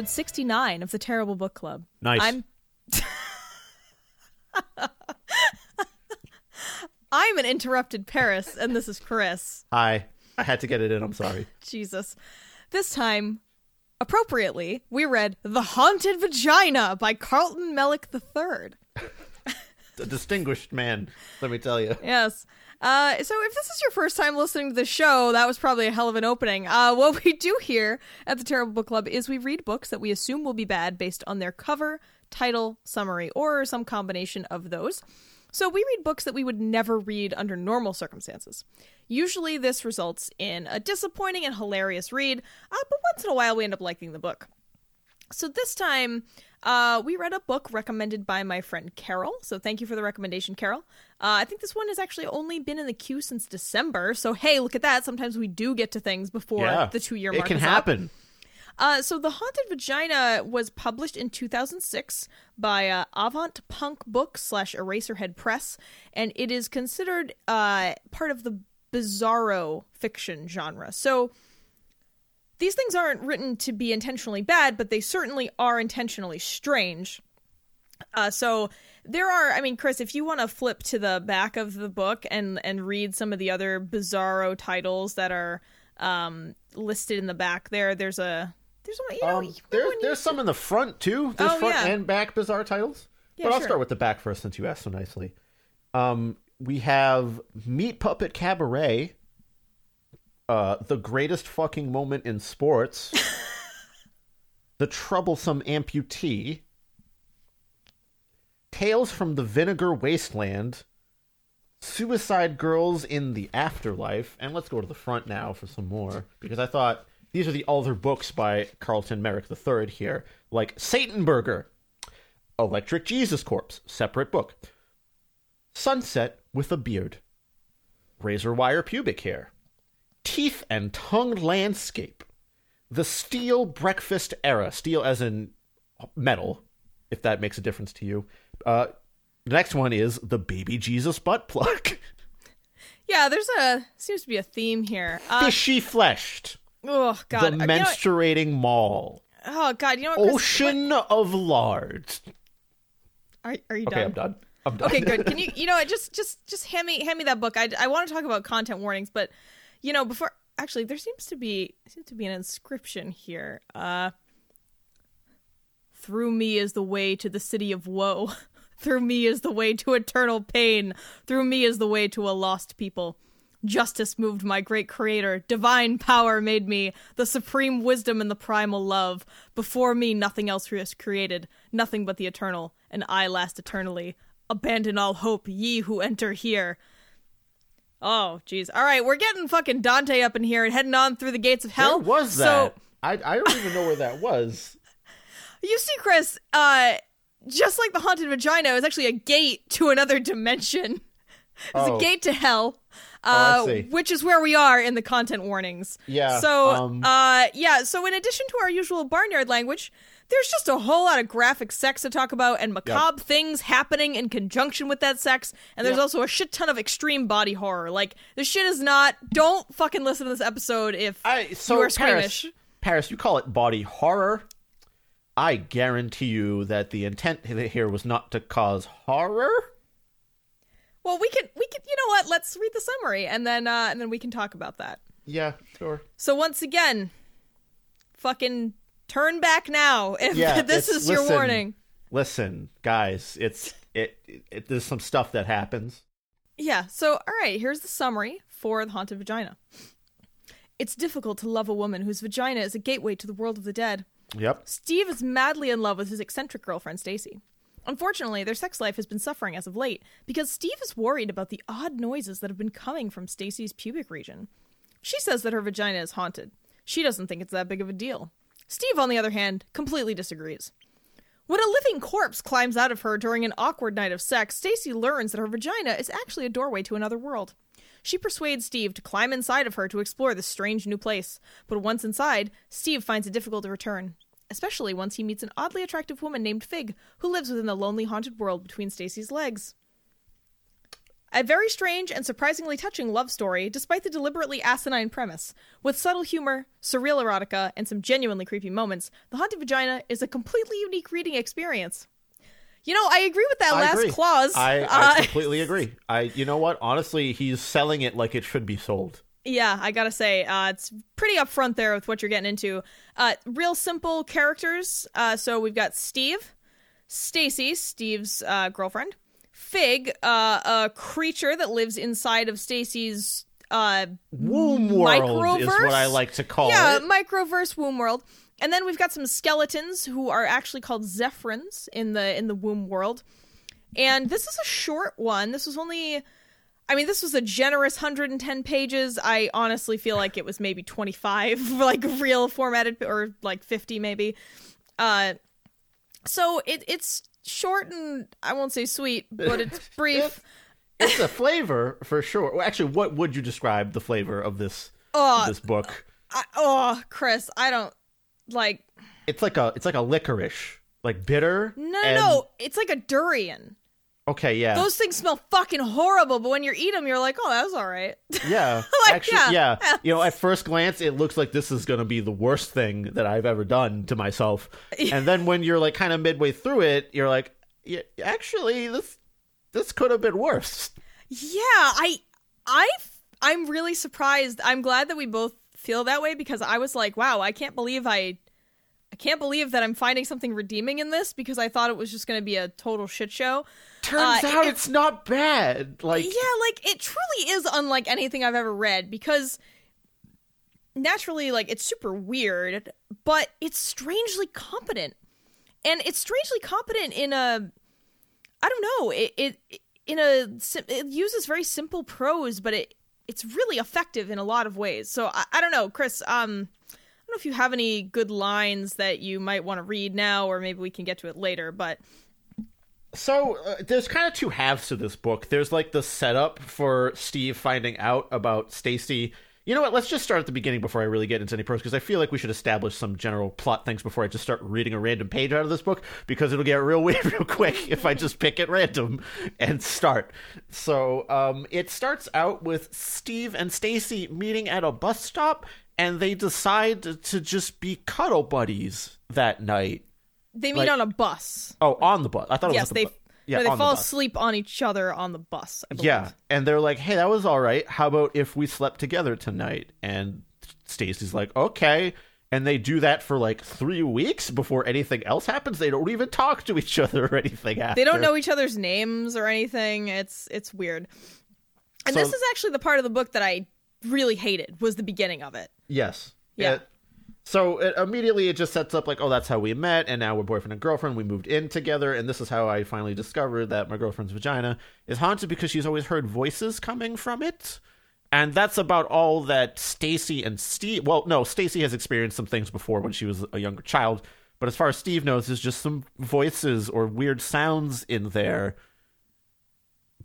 Episode 69 of the Terrible Book Club. Nice. I'm I'm an interrupted Paris and this is Chris. Hi. I had to get it in, I'm sorry. Jesus. This time, appropriately, we read The Haunted Vagina by Carlton Mellick III. A distinguished man, let me tell you. Yes. Uh, so if this is your first time listening to the show, that was probably a hell of an opening. Uh, what we do here at the Terrible Book Club is we read books that we assume will be bad based on their cover, title, summary, or some combination of those. So we read books that we would never read under normal circumstances. Usually this results in a disappointing and hilarious read, uh, but once in a while we end up liking the book. So this time, uh, we read a book recommended by my friend Carol. So thank you for the recommendation, Carol. Uh, I think this one has actually only been in the queue since December. So hey, look at that. Sometimes we do get to things before Yeah. the two year It mark. can is up. happen. Uh, so the Haunted Vagina was published in 2006 by uh, Avant Punk Books slash Eraserhead Press, and it is considered uh, part of the bizarro fiction genre. So these things aren't written to be intentionally bad, but they certainly are intentionally strange. Uh, so there are, I mean, Chris, if you want to flip to the back of the book and and read some of the other bizarro titles that are um, listed in the back there, there's a there's one. You know, Um, there's when you there's used some in the front too. There's Oh, front yeah. and back bizarre titles. Yeah, but I'll sure. start with the back first since you asked so nicely. Um, we have Meat Puppet Cabaret, uh, the greatest fucking moment in sports, the troublesome amputee, Tales from the Vinegar Wasteland, Suicide Girls in the Afterlife, and let's go to the front now for some more because I thought these are the other books by Carlton Mellick III here, like Satan Burger, Electric Jesus Corpse, separate book, Sunset with a Beard, Razor Wire Pubic Hair, Teeth and Tongue Landscape, The Steel Breakfast Era, steel as in metal, if that makes a difference to you. Uh, the next one is The Baby Jesus Butt Plug. Yeah, there's a seems to be a theme here. Uh, Fishy Fleshed. oh God, the Uh, you know- menstruating mall. oh God, you know what? Chris? Ocean of lard. Are, are you Okay, done? I'm done. I'm done. Okay, good. Can you, you know, what, just, just, just hand me, hand me that book. I, I want to talk about content warnings, but you know, before actually, there seems to be seems to be an inscription here. Uh, through me is the way to the city of woe. Through me is the way to eternal pain. Through me is the way to a lost people. Justice moved my great creator. Divine power made me. The supreme wisdom and the primal love. Before me, nothing else was created. Nothing but the eternal. And I last eternally. Abandon all hope, ye who enter here. Oh, jeez. All right, we're getting fucking Dante up in here and heading on through the gates of hell. Where was So, that? I, I don't even know where that was. You see, Chris, uh, just like the haunted vagina, is actually a gate to another dimension. It's Oh. a gate to hell, uh, see. which is where we are in the content warnings. Yeah, So, um, uh, yeah. So, in addition to our usual barnyard language, there's just a whole lot of graphic sex to talk about and macabre things happening in conjunction with that sex. And there's Yep. also a shit ton of extreme body horror. Like, this shit is not. Don't fucking listen to this episode if I so you are Paris, squeamish. Paris, you call it body horror. I guarantee you that the intent here was not to cause horror. Well, we can we can you know what? Let's read the summary and then uh and then we can talk about that. Yeah, sure. So once again, fucking turn back now if Yeah, this is your listen. warning. Listen, guys, it's it, it. There's some stuff that happens. Yeah, so all right, here's the summary for The Haunted Vagina. It's difficult to love a woman whose vagina is a gateway to the world of the dead. Yep. Steve is madly in love with his eccentric girlfriend Stacy. Unfortunately, their sex life has been suffering as of late because Steve is worried about the odd noises that have been coming from Stacy's pubic region. She says that her vagina is haunted. She doesn't think it's that big of a deal. Steve, on the other hand, completely disagrees. When a living corpse climbs out of her during an awkward night of sex, Stacy learns that her vagina is actually a doorway to another world. She persuades Steve to climb inside of her to explore this strange new place, but once inside, Steve finds it difficult to return, especially once he meets an oddly attractive woman named Fig, who lives within the lonely haunted world between Stacy's legs. A very strange and surprisingly touching love story, despite the deliberately asinine premise. With subtle humor, surreal erotica, and some genuinely creepy moments, The Haunted Vagina is a completely unique reading experience. You know, I agree with that I last agree. clause. I, I Uh, completely agree. I, you know what? Honestly, he's selling it like it should be sold. Yeah, I gotta say, uh, it's pretty upfront there with what you're getting into. Uh, real simple characters. Uh, so we've got Steve, Stacy, Steve's uh, girlfriend, Fig, uh, a creature that lives inside of Stacy's uh, Womb world is what I like to call yeah, it. microverse womb world. And then we've got some skeletons who are actually called Zephrins in the in the womb world. And this is a short one. This was only I mean, this was a generous 110 pages. I honestly feel like it was maybe 25, like real formatted, or like 50 maybe. Uh, so it it's short and I won't say sweet, but it's brief. it's a flavor for sure. Well, actually, what would you describe the flavor of this of this book? I, oh, Chris, I don't like. It's like a it's like a licorice, like bitter. No, no, and- no. It's like a durian. Okay, yeah, Those things smell fucking horrible, but when you eat them, you're like, oh, that was all right. yeah. Like, actually, yeah. yeah. You know, at first glance, it looks like this is gonna be the worst thing that I've ever done to myself. and then when you're like kind of midway through it, you're like, yeah, actually, this this could have been worse. Yeah, I, I, I'm really surprised. I'm glad that we both feel that way because I was like, wow, I can't believe I, I can't believe that I'm finding something redeeming in this because I thought it was just going to be a total shit show. Turns Uh, out it- it's not bad. Like, yeah, like it truly is unlike anything I've ever read because naturally, like it's super weird, but it's strangely competent, and it's strangely competent in a, I don't know, it it in a it uses very simple prose, but it it's really effective in a lot of ways. So I, I don't know, Chris. Um, I don't know if you have any good lines that you might want to read now, or maybe we can get to it later. But So uh, there's kind of two halves to this book. There's like the setup for Steve finding out about Stacy. You know what? Let's just start at the beginning before I really get into any prose because I feel like we should establish some general plot things before I just start reading a random page out of this book because it'll get real weird real quick if I just pick at random and start. So um, it starts out with Steve and Stacy meeting at a bus stop and they decide to just be cuddle buddies that night. They meet Like- on a bus. Oh, on the bus. I thought it yes, was at they bu- yeah, no, they on the fall asleep on each other on the bus. I believe. Yeah, and they're like, "Hey, that was all right. How about if we slept together tonight?" And Stacy's like, "Okay." And they do that for like three weeks before anything else happens. They don't even talk to each other or anything after. they don't know each other's names or anything. It's it's weird. And So- this is actually the part of the book that I really hated was the beginning of it. Yes. Yeah. It- so it, immediately it just sets up like, oh, that's how we met, and now we're boyfriend and girlfriend. We moved in together, and this is how I finally discovered that my girlfriend's vagina is haunted because she's always heard voices coming from it. And that's about all that Stacy and Steve. Well, no, Stacy has experienced some things before when she was a younger child, but as far as Steve knows, there's just some voices or weird sounds in there.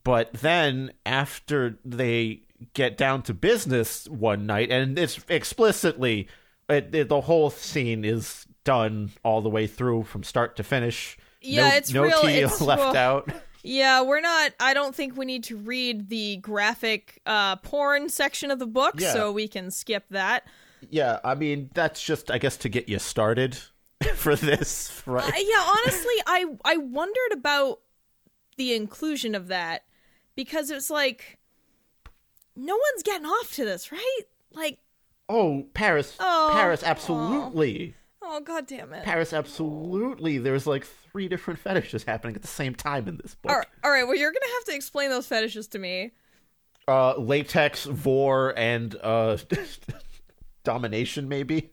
But then after they get down to business one night, and it's explicitly it, it- the whole scene is done all the way through from start to finish. Yeah, no, it's no real- tea it's- left out. Yeah, we're not. I don't think we need to read the graphic uh, porn section of the book, Yeah. so we can skip that. Yeah, I mean that's just I guess to get you started for this, right? Uh, yeah, honestly, I I wondered about the inclusion of that because it's like no one's getting off to this, right? Like, oh, Paris, Oh, Paris, absolutely. Oh god damn it. Paris, absolutely. There's like three different fetishes happening at the same time in this book. All right, all right, well you're gonna have to explain those fetishes to me. Uh, latex, vore, and uh, domination, maybe.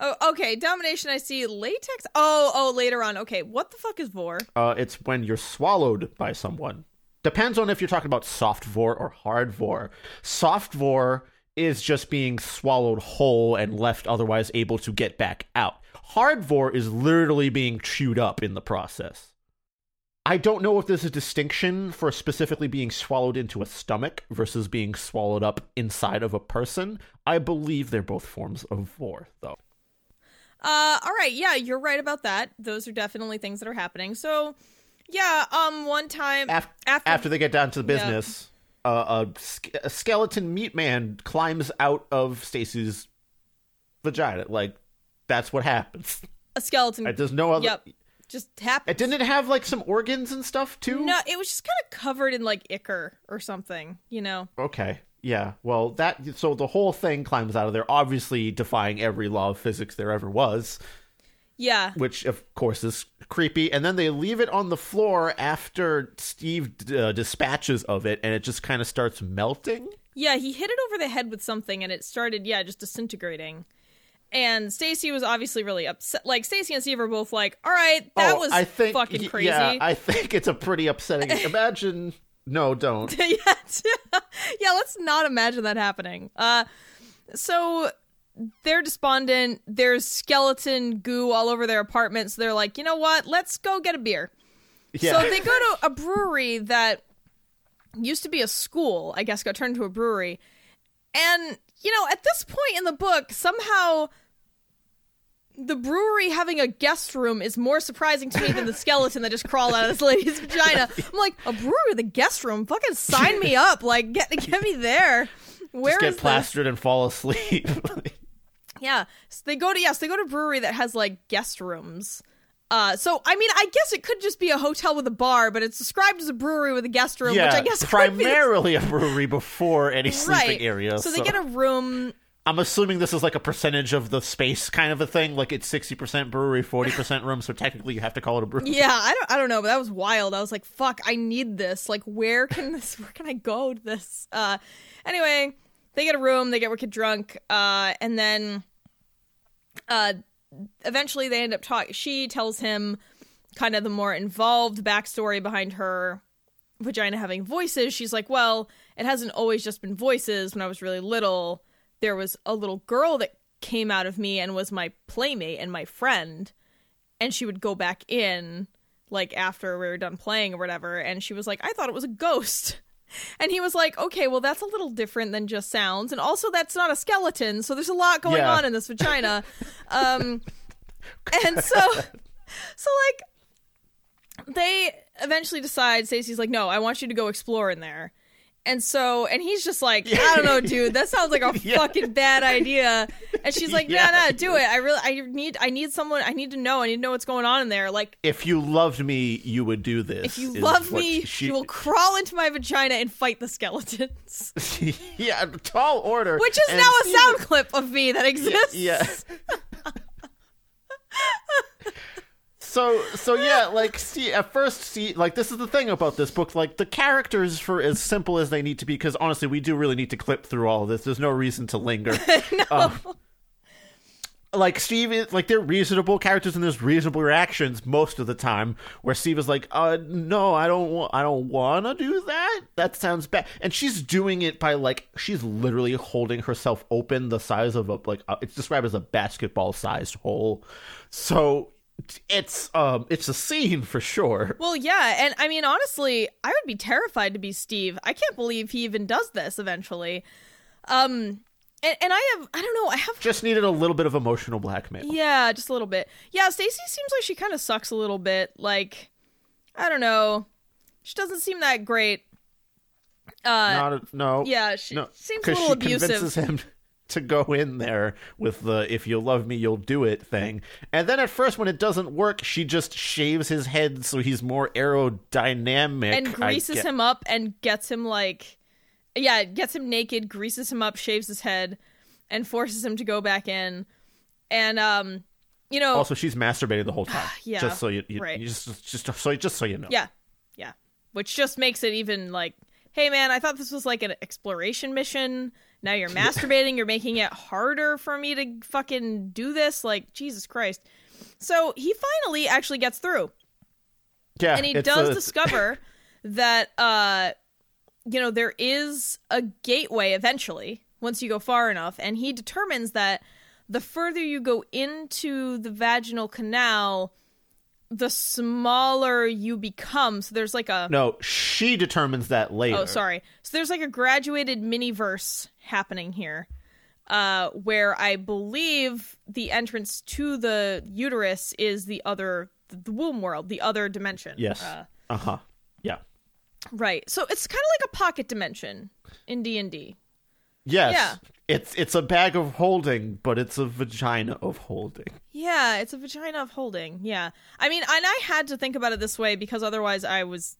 Oh, okay. Domination. I see. Latex. Oh, oh. Later on. Okay. What the fuck is vore? Uh, it's when you're swallowed by someone. Depends on if you're talking about soft vore or hard vore. Soft vore is just being swallowed whole and left otherwise able to get back out. Hard vore is literally being chewed up in the process. I don't know if there's a distinction for specifically being swallowed into a stomach versus being swallowed up inside of a person. I believe they're both forms of vore, though. Uh, all right. Yeah, you're right about that. Those are definitely things that are happening. So, yeah. Um, one time Af- after, after they get down to the business, uh, a, a skeleton meat man climbs out of Stacy's vagina. Like that's what happens. a skeleton. Right, There's no other. Yep. Just happened. It didn't it have like some organs and stuff too. No, it was just kind of covered in like ichor or something. You know. Okay. Yeah. Well, that so the whole thing climbs out of there, obviously defying every law of physics there ever was, Yeah. which of course is creepy. And then they leave it on the floor after Steve uh, dispatches of it, and it just kind of starts melting. Yeah, he hit it over the head with something and it started, yeah, just disintegrating. And Stacy was obviously really upset. Like Stacy and Steve are both like, "All right, that oh, was I think, fucking crazy." Yeah, I think it's a pretty upsetting. Imagine. No, don't. yeah, yeah, let's not imagine that happening. Uh so they're despondent. There's skeleton goo all over their apartment. So they're like, "You know what? Let's go get a beer." Yeah. So they go to a brewery that used to be a school, I guess got turned into a brewery. And, you know, at this point in the book, somehow the brewery having a guest room is more surprising to me than the skeleton that just crawled out of this lady's vagina. I'm like, a brewery with a guest room? Fucking sign me up. Like, get get me there. Where Just get is this? plastered and fall asleep. Yeah. So they go to yes, they go to a brewery that has like guest rooms. Uh, so I mean, I guess it could just be a hotel with a bar, but it's described as a brewery with a guest room, yeah, which I guess primarily a brewery before any sleeping right. area. So they get a room. I'm assuming this is like a percentage of the space kind of a thing. Like it's 60% brewery, 40% room. So technically, you have to call it a brewery. Yeah, I don't, I don't know, but that was wild. I was like, fuck, I need this. Like, where can this? Where can I go to this? Uh, anyway, they get a room. They get wicked drunk. Uh, and then, uh, eventually they end up talking. She tells him kind of the more involved backstory behind her vagina having voices. She's like, well, it hasn't always just been voices. When I was really little, there was a little girl that came out of me and was my playmate and my friend. And she would go back in, like, after we were done playing or whatever. And she was like, I thought it was a ghost. And he was like, okay, well, that's a little different than just sounds. And also, that's not a skeleton. So there's a lot going Yeah. on in this vagina. um, and so, so like, they eventually decide Stacy's like, no, I want you to go explore in there. And so, and he's just like, I don't know, dude, that sounds like a Yeah. fucking bad idea. And she's like, Yeah. nah, nah, do it. I really, I need, I need someone, I need to know, I need to know what's going on in there. Like, If you loved me, you would do this. if you love me, she- you will crawl into my vagina and fight the skeletons. yeah, tall order. Which is And now a sound clip of me that exists. Yeah. so so yeah, like see at first see like this is the thing about this book like the characters for as simple as they need to be because honestly we do really need to clip through all of this. There's no reason to linger. Um, like Steve is like they're reasonable characters and there's reasonable reactions most of the time where Steve is like, uh no, I don't want I don't wanna do that. That sounds bad. And she's doing it by like she's literally holding herself open the size of a like uh, it's described as a basketball sized hole. So it's um it's a scene for sure. Well, yeah, and I mean, honestly, I would be terrified to be Steve. I can't believe he even does this eventually. Um, and, and I have, I don't know, I have, Just needed a little bit of emotional blackmail. yeah, just a little bit. Yeah, Stacy seems like she kind of sucks a little bit. Like, I don't know, she doesn't seem that great. Uh, Not a, no. yeah, she no, seems a little she abusive. convinces him to go in there with the "if you love me, you'll do it" thing. And then at first, when it doesn't work, she just shaves his head so he's more aerodynamic and greases him up and gets him like yeah gets him naked greases him up shaves his head and forces him to go back in and um you know, Also, she's masturbating the whole time. Yeah, just so you, you, right. you just just so just so you know. yeah, yeah, which just makes it even like, hey man, I thought this was like an exploration mission. Now you're masturbating. You're making it harder for me to fucking do this. Like Jesus Christ. So he finally actually gets through. yeah. and he does discover that uh you know there is a gateway eventually once you go far enough and he determines that the further you go into the vaginal canal the smaller you become so there's like a no. She determines that later. oh sorry so there's like a graduated mini verse happening here uh where i believe the entrance to the uterus is the other the womb world the other dimension Yes. uh, Uh huh. Yeah. Right. So it's kind of like a pocket dimension in D&D. Yes. Yeah. It's it's a bag of holding, but it's a vagina of holding. Yeah, it's a vagina of holding. Yeah. I mean, and I had to think about it this way because otherwise I was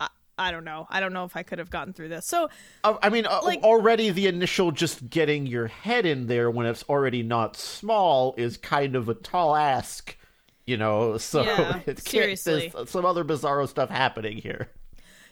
I, I don't know. I don't know if I could have gotten through this. So, Uh, I mean, uh, Like- already the initial just getting your head in there when it's already not small is kind of a tall ask, you know. So Yeah, seriously. there's some other bizarro stuff happening here.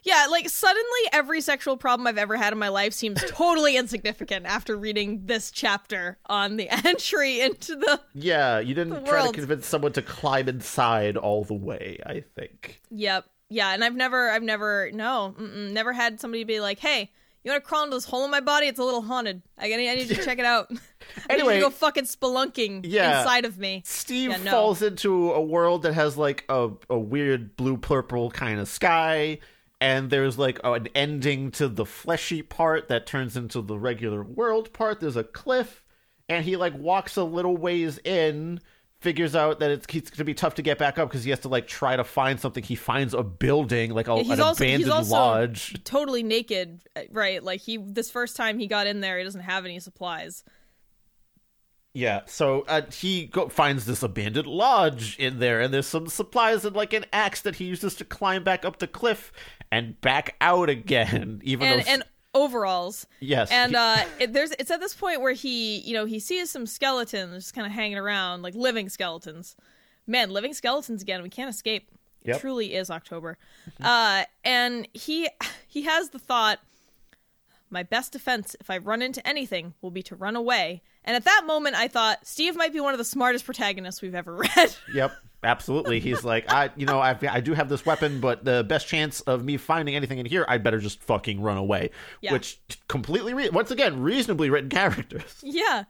Yeah, like suddenly every sexual problem I've ever had in my life seems totally insignificant after reading this chapter on the entry into the Yeah, you didn't try world. to convince someone to climb inside all the way. I think. Yep. Yeah, and I've never, I've never, no, never had somebody be like, "Hey, you want to crawl into this hole in my body? It's a little haunted. I need, I need you to check it out. I need Anyway. you to go fucking spelunking Yeah. inside of me." Steve Yeah, no. falls into a world that has like a, a weird blue purple kind of sky, and there's like an ending to the fleshy part that turns into the regular world part. There's a cliff, and he like walks a little ways in, figures out that it's, it's gonna be tough to get back up because he has to like try to find something. He finds a building, like a, an also- he's abandoned also- lodge. Totally naked, right? Like he, this first time he got in there, he doesn't have any supplies. Yeah, so uh, he go- finds this abandoned lodge in there, and there's some supplies and like an axe that he uses to climb back up the cliff and back out again. Even and though, and overalls. yes, And uh, it, there's it's at this point where he, you know, he sees some skeletons just kind of hanging around, like living skeletons. Man, living skeletons again. We can't escape. It Yep. truly is October. Uh, and he he has the thought, my best defense if I run into anything will be to run away. And at that moment, I thought Steve might be one of the smartest protagonists we've ever read. yep, absolutely. He's like, I, you know, I, I do have this weapon, but the best chance of me finding anything in here, I'd better just fucking run away. Yeah. Which completely, re- once again, reasonably written characters. Yeah.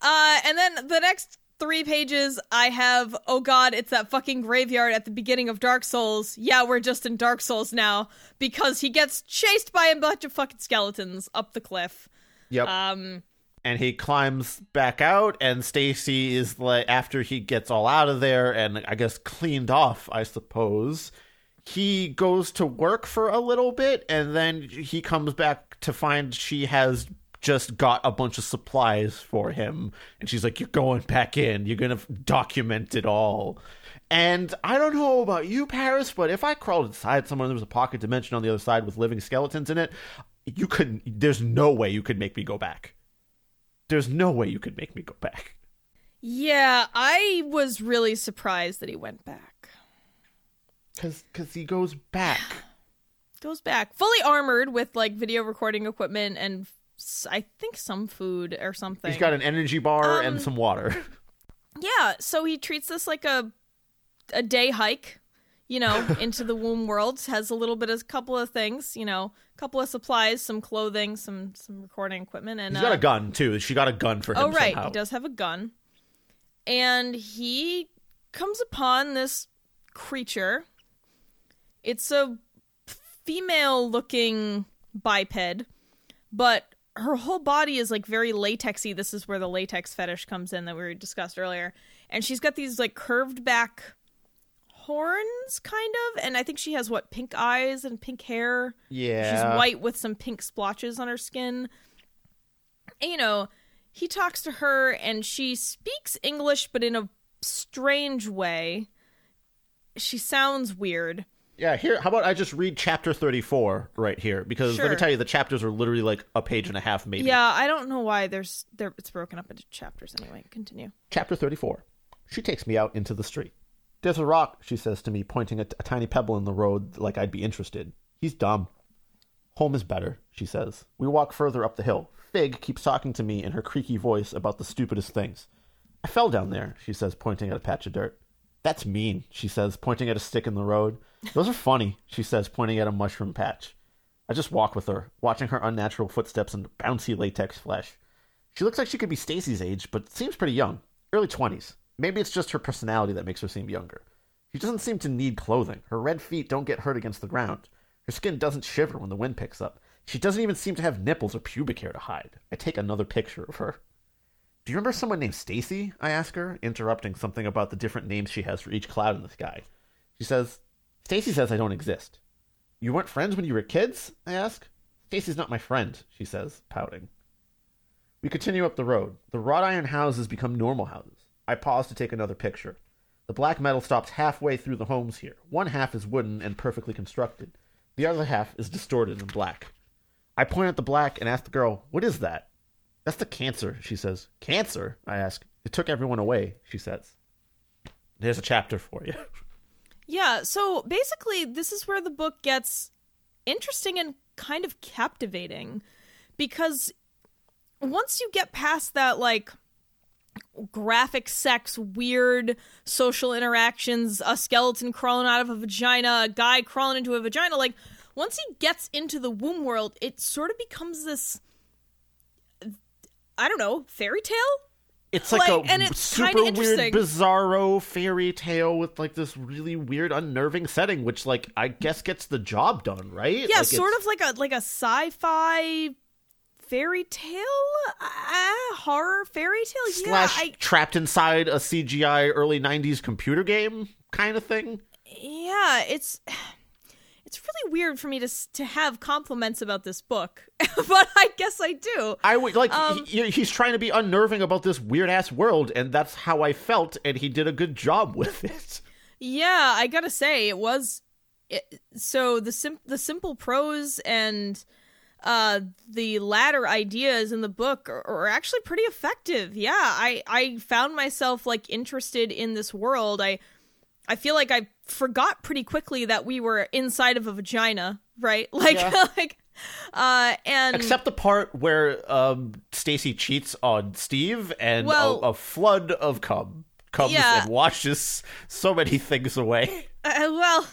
Uh, and then the next three pages, I have, oh god, it's that fucking graveyard at the beginning of Dark Souls. Yeah, we're just in Dark Souls now because he gets chased by a bunch of fucking skeletons up the cliff. Yep. Um, and he climbs back out and Stacy is like after he gets all out of there and I guess cleaned off, I suppose. He goes to work for a little bit and then he comes back to find she has just got a bunch of supplies for him and she's like you're going back in, you're going to document it all. And I don't know about you Paris, but if I crawled inside someone there was a pocket dimension on the other side with living skeletons in it, you couldn't there's no way you could make me go back there's no way you could make me go back. yeah, I was really surprised that he went back. Cause, cause he goes back. Goes back fully armored with like video recording equipment and I think some food or something. He's got an energy bar Um, and some water. Yeah, so he treats this like a a day hike, you know, into the womb world. Has a little bit of a couple of things, you know, a couple of supplies, some clothing, some some recording equipment, and He's got uh, a gun too. She got a gun for him. oh right, somehow. he does have a gun, and he comes upon this creature. It's a female-looking biped, but her whole body is like very latexy. This is where the latex fetish comes in that we discussed earlier. And she's got these like curved back horns, kind of. And I think she has what pink eyes and pink hair. Yeah. She's white with some pink splotches on her skin. And, you know, he talks to her and she speaks English, but in a strange way. She sounds weird. Yeah. Here, how about I just read chapter thirty-four right here because let me tell you, the chapters are literally like a page and a half, maybe. Yeah, I don't know why there's there it's broken up into chapters anyway. Continue. Chapter thirty-four. She takes me out into the street. There's a rock, she says to me, pointing at a tiny pebble in the road like I'd be interested. He's dumb. Home is better, she says. We walk further up the hill. Fig keeps talking to me in her creaky voice about the stupidest things. I fell down there, she says, pointing at a patch of dirt. That's mean, she says, pointing at a stick in the road. Those are funny, she says, pointing at a mushroom patch. I just walk with her, watching her unnatural footsteps and bouncy latex flesh. She looks like she could be Stacy's age, but seems pretty young. Early 20s. Maybe it's just her personality that makes her seem younger. She doesn't seem to need clothing. Her red feet don't get hurt against the ground. Her skin doesn't shiver when the wind picks up. She doesn't even seem to have nipples or pubic hair to hide. I take another picture of her. Do you remember someone named Stacy? I ask her, interrupting something about the different names she has for each cloud in the sky. She says, Stacy says I don't exist. You weren't friends when you were kids? I ask. Stacy's not my friend, she says, pouting. We continue up the road. The wrought iron houses become normal houses. I pause to take another picture. The black metal stops halfway through the homes here. One half is wooden and perfectly constructed. The other half is distorted and black. I point at the black and ask the girl, What is that? That's the cancer, she says. Cancer? I ask. It took everyone away, she says. There's a chapter for you. Yeah, so basically, this is where the book gets interesting and kind of captivating because once you get past that, like, graphic sex, weird social interactions, a skeleton crawling out of a vagina, a guy crawling into a vagina, like, once he gets into the womb world, it sort of becomes this I don't know, fairy tale? It's like, Like, a and it's super weird, bizarro fairy tale with like this really weird, unnerving setting, which like I guess gets the job done, right? Yeah, Like, sort of like a like a sci-fi fairy tale, uh, horror fairy tale. slash yeah, I, trapped inside a CGI early '90s computer game kind of thing. yeah, it's it's really weird for me to s- to have compliments about this book, but I guess I do. I would like Um, he, he's trying to be unnerving about this weird ass world, and that's how I felt, and he did a good job with it. Yeah, I gotta say it was. It, so the sim- the simple prose and uh the latter ideas in the book are, are actually pretty effective. Yeah, I I found myself like interested in this world. I I feel like I forgot pretty quickly that we were inside of a vagina, right? Like Yeah. like uh and Except the part where um, Stacy cheats on Steve, and Well- a, a flood of cum comes Yeah. and washes so many things away. Uh, well,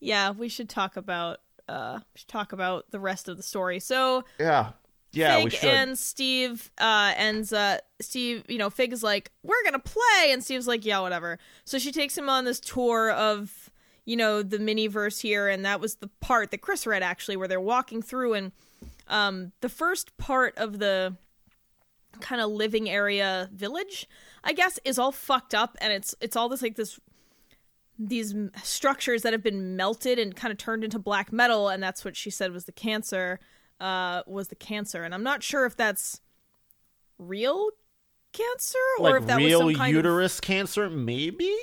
yeah, we should talk about uh talk about the rest of the story. So Yeah, yeah, Fig we should. and Steve uh and uh Steve, you know, Fig is like, "We're going to play." And Steve's like, "Yeah, whatever." So she takes him on this tour of, you know, the mini verse here and that was the part that Chris read actually where they're walking through and um the first part of the kind of living area village, I guess, is all fucked up and it's it's all this like this these m- structures that have been melted and kind of turned into black metal and that's what she said was the cancer uh was the cancer and i'm not sure if that's real cancer or like if that real was some kind uterus cancer, maybe.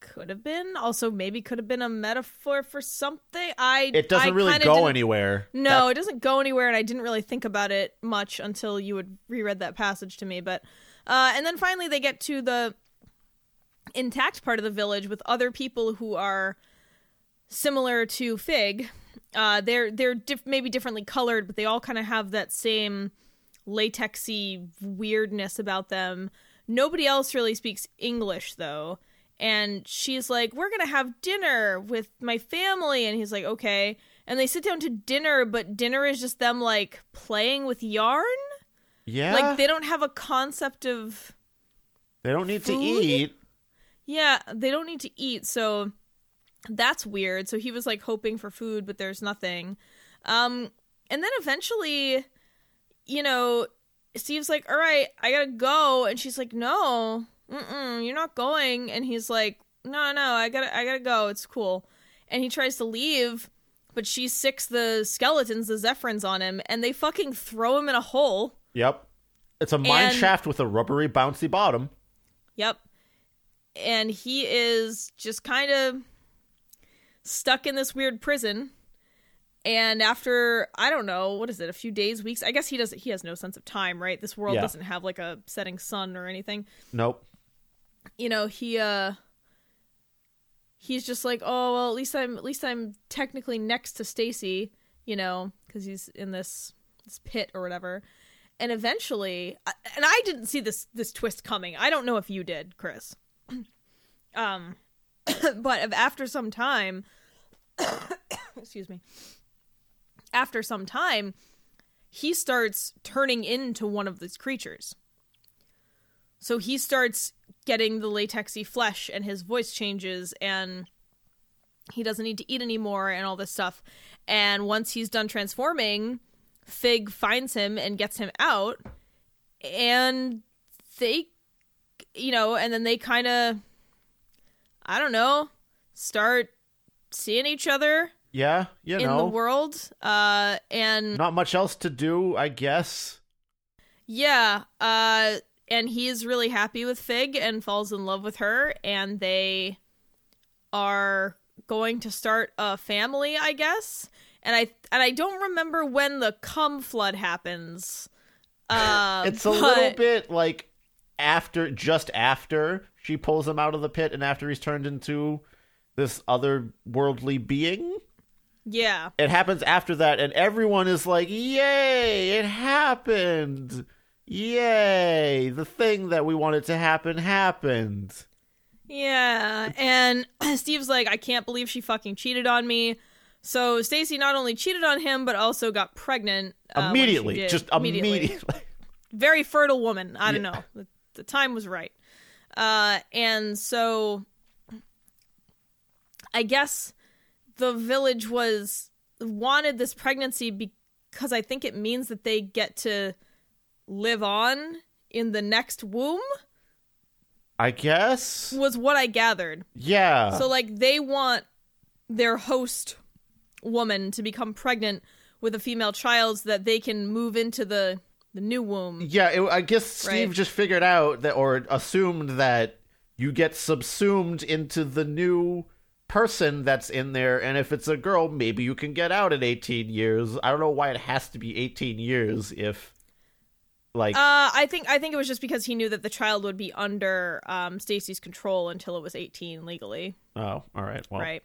could have been also maybe could have been a metaphor for something i It doesn't I really go anywhere. no, it doesn't go anywhere, and I didn't really think about it much until you had reread that passage to me. But, uh, and then finally they get to the intact part of the village with other people who are similar to Fig. Uh, they're they're diff- maybe differently colored, but they all kind of have that same latexy weirdness about them. Nobody else really speaks English though. And she's like, "We're going to have dinner with my family." And he's like, "Okay." And they sit down to dinner, but dinner is just them like playing with yarn. Yeah, Like they don't have a concept of they don't need to eat. Yeah, they don't need to eat, so that's weird. So he was like hoping for food, but there's nothing. Um, and then eventually, you know, Steve's like, "All right, I gotta go," and she's like, "No, mm-mm, you're not going." And he's like, "No, no, I gotta, I gotta go. It's cool." And he tries to leave, but she sicks the skeletons, the Zephrins, on him, and they fucking throw him in a hole. Yep, it's a mine And- shaft with a rubbery, bouncy bottom. Yep. And he is just kind of stuck in this weird prison. And after I don't know, what is it, a few days, weeks? I guess he doesn't he has no sense of time, right? This world Yeah. doesn't have like a setting sun or anything. Nope. you know, he uh he's just like, "Oh, well, at least I'm at least I'm technically next to Stacy, you know, cuz he's in this this pit or whatever." And eventually, and I didn't see this this twist coming. I don't know if you did, Chris. Um but after some time, excuse me. After some time, he starts turning into one of these creatures. So he starts getting the latexy flesh and his voice changes and he doesn't need to eat anymore and all this stuff. And once he's done transforming, Fig finds him and gets him out and they you know, and then they kind of I don't know, start seeing each other Yeah, you in know. the world uh and Not much else to do, I guess. Yeah, uh and he's really happy with Fig and falls in love with her and they are going to start a family, I guess. And I and I don't remember when the cum flood happens. Uh, It's a little bit like after, just after she pulls him out of the pit, and after he's turned into this otherworldly being. Yeah. It happens after that, and everyone is like, "Yay! It happened! Yay! The thing that we wanted to happen happened." Yeah, and Steve's like, I can't believe she fucking cheated on me. So Stacy not only cheated on him, but also got pregnant uh, immediately, just immediately. Very fertile woman. I don't Yeah. know. The, time was right. Uh, and so I guess the village was wanted this pregnancy because I think it means that they get to live on in the next womb I guess. was what I gathered. Yeah. So like they want their host woman to become pregnant with a female child so that they can move into the the new womb. Yeah, it, I guess Steve Right. just figured out that, or assumed that you get subsumed into the new person that's in there, and if it's a girl, maybe you can get out in 18 years. I don't know why it has to be 18 years if, like, Uh, I think I think it was just because he knew that the child would be under um, Stacy's control until it was 18 legally, oh, all right, well, right?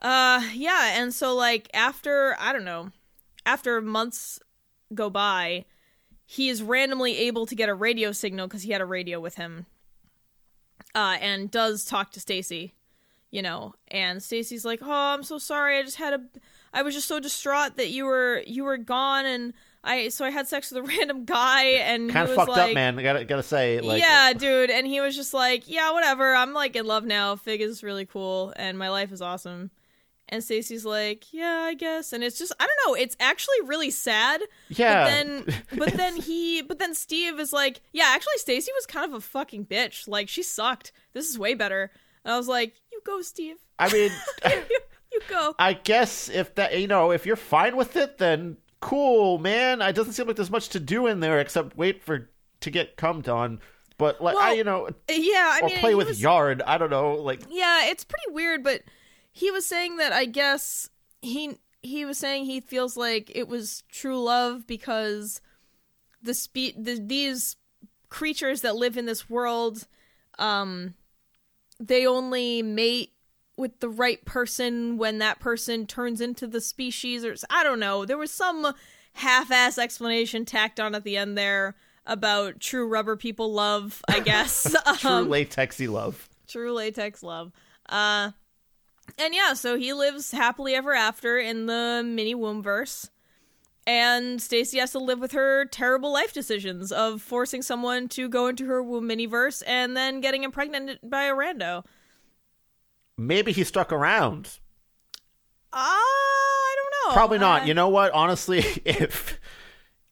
Uh, yeah, and so like after I don't know, after months go by, he is randomly able to get a radio signal because he had a radio with him, uh, and does talk to Stacy, you know, and Stacy's like, "Oh, I'm so sorry. I just had a, I was just so distraught that you were you were gone, and I so I had sex with a random guy, and kind of was fucked like, up, man. I gotta gotta say, like, yeah, dude. And he was just like, yeah, whatever. I'm like in love now. Fig is really cool, and my life is awesome. And Stacy's like, yeah, I guess. And it's just, I don't know. It's actually really sad. yeah. But then, but then he, but then Steve is like, yeah, actually, Stacy was kind of a fucking bitch. Like she sucked. This is way better. And I was like, you go, Steve. I mean, you, you go. I guess if that, you know, if you're fine with it, then cool, man. It doesn't seem like there's much to do in there except wait for to get cummed on. But like, I, you know, Yeah, I or mean, play with was- yard. I don't know, like. Yeah, it's pretty weird, but he was saying that I guess he he was saying he feels like it was true love because the spe- the, these creatures that live in this world um they only mate with the right person when that person turns into the species or I don't know. There was some half-ass explanation tacked on at the end there about true rubber people love, I guess. True Um, latexy love. true latex love. Uh, and yeah, so he lives happily ever after in the mini wombverse. And Stacy has to live with her terrible life decisions of forcing someone to go into her womb miniverse and then getting impregnated by a rando. Maybe he stuck around. Uh, I don't know. Probably not. Uh, You know what? Honestly, if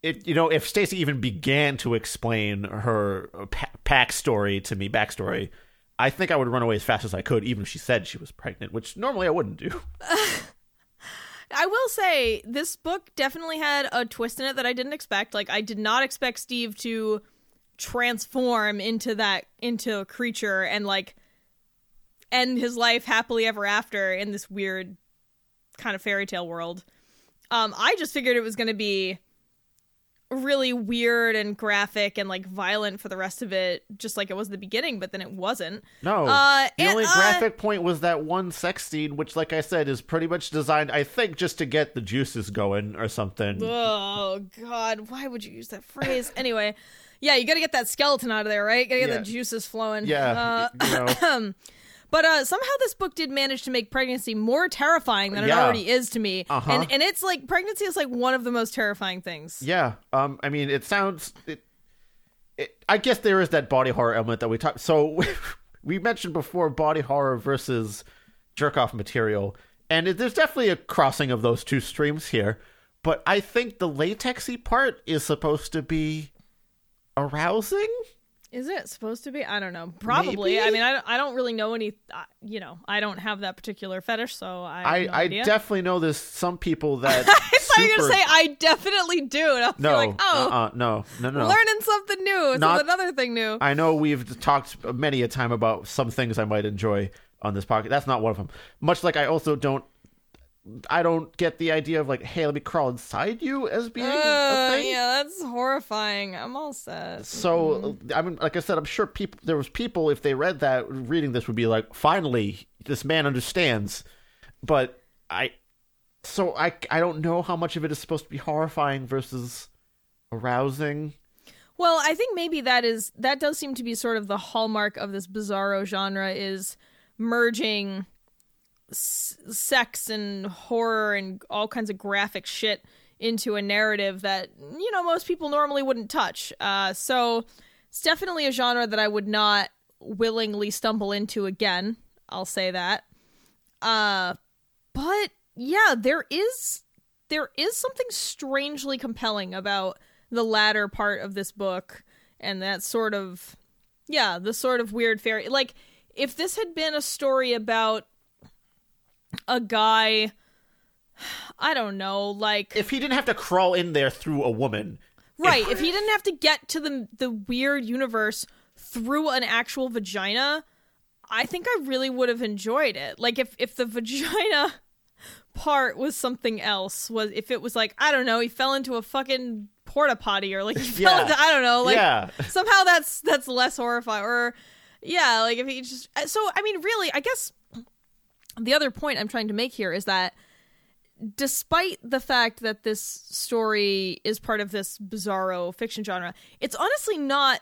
it, you know, if Stacy even began to explain her pa- pack story to me, backstory, I think I would run away as fast as I could, even if she said she was pregnant, which normally I wouldn't do. I will say this book definitely had a twist in it that I didn't expect. Like I did not expect Steve to transform into that into a creature and like end his life happily ever after in this weird kind of fairy tale world. Um I just figured it was going to be really weird and graphic and like violent for the rest of it, just like it was the beginning, but then it wasn't. No, Uh, the and, only uh, graphic point was that one sex scene, which, like I said, is pretty much designed, I think, just to get the juices going or something. Oh God, why would you use that phrase? anyway, yeah, you got to get that skeleton out of there, right? Got to get Yeah. the juices flowing. Yeah, Uh, you know. But uh, somehow this book did manage to make pregnancy more terrifying than it Yeah. already is to me. Uh-huh. And and it's like pregnancy is like one of the most terrifying things. Yeah. Um. I mean, it sounds. It, it. I guess there is that body horror element that we talked. So we mentioned before body horror versus jerk off material, and it, there's definitely a crossing of those two streams here. But I think the latexy part is supposed to be arousing. Is it supposed to be? I don't know. Probably. Maybe? I mean, I, don't- I don't really know any. Uh, you know, I don't have that particular fetish, so I. I, no I definitely know there's some people that. I thought you were gonna say I definitely do. And I was no, like, oh, uh-uh, no, no, no. learning something new. Not- another thing new. I know we've talked many a time about some things I might enjoy on this podcast. That's not one of them. Much like I also don't, I don't get the idea of like, hey, let me crawl inside you as being a Uh, thing. yeah, that's horrifying. I'm all set. So I mean, like I said, I'm sure people there was people if they read that reading this would be like, finally, this man understands. But I, so I I don't know how much of it is supposed to be horrifying versus arousing. Well, I think maybe that is that does seem to be sort of the hallmark of this bizarro genre is merging sex and horror and all kinds of graphic shit into a narrative that you know most people normally wouldn't touch. Uh, so it's definitely a genre that I would not willingly stumble into again. I'll say that. Uh, but yeah, there is there is something strangely compelling about the latter part of this book and that sort of yeah, the sort of weird fairy like if this had been a story about a guy I don't know, like If he didn't have to crawl in there through a woman, right, if he didn't have to get to the the weird universe through an actual vagina, I think I really would have enjoyed it. Like if if the vagina part was something else, was if it was like I don't know, he fell into a fucking porta potty or like he fell Yeah. into I don't know, like yeah, somehow that's that's less horrifying or yeah like if he just so i mean really i guess the other point i'm trying to make here is that despite the fact that this story is part of this bizarro fiction genre it's honestly not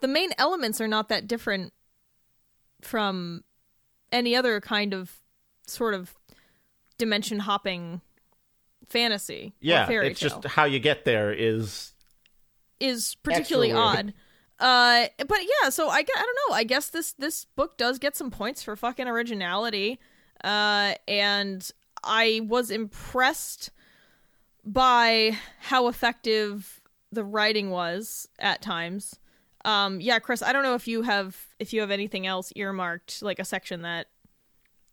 the main elements are not that different from any other kind of sort of dimension hopping fantasy or yeah. It's tale just how you get there is is particularly Extra odd. Uh, but yeah, so I, I don't know. I guess this this book does get some points for fucking originality. Uh, and I was impressed by how effective the writing was at times. Um, yeah, Chris, I don't know if you have if you have anything else earmarked, like a section that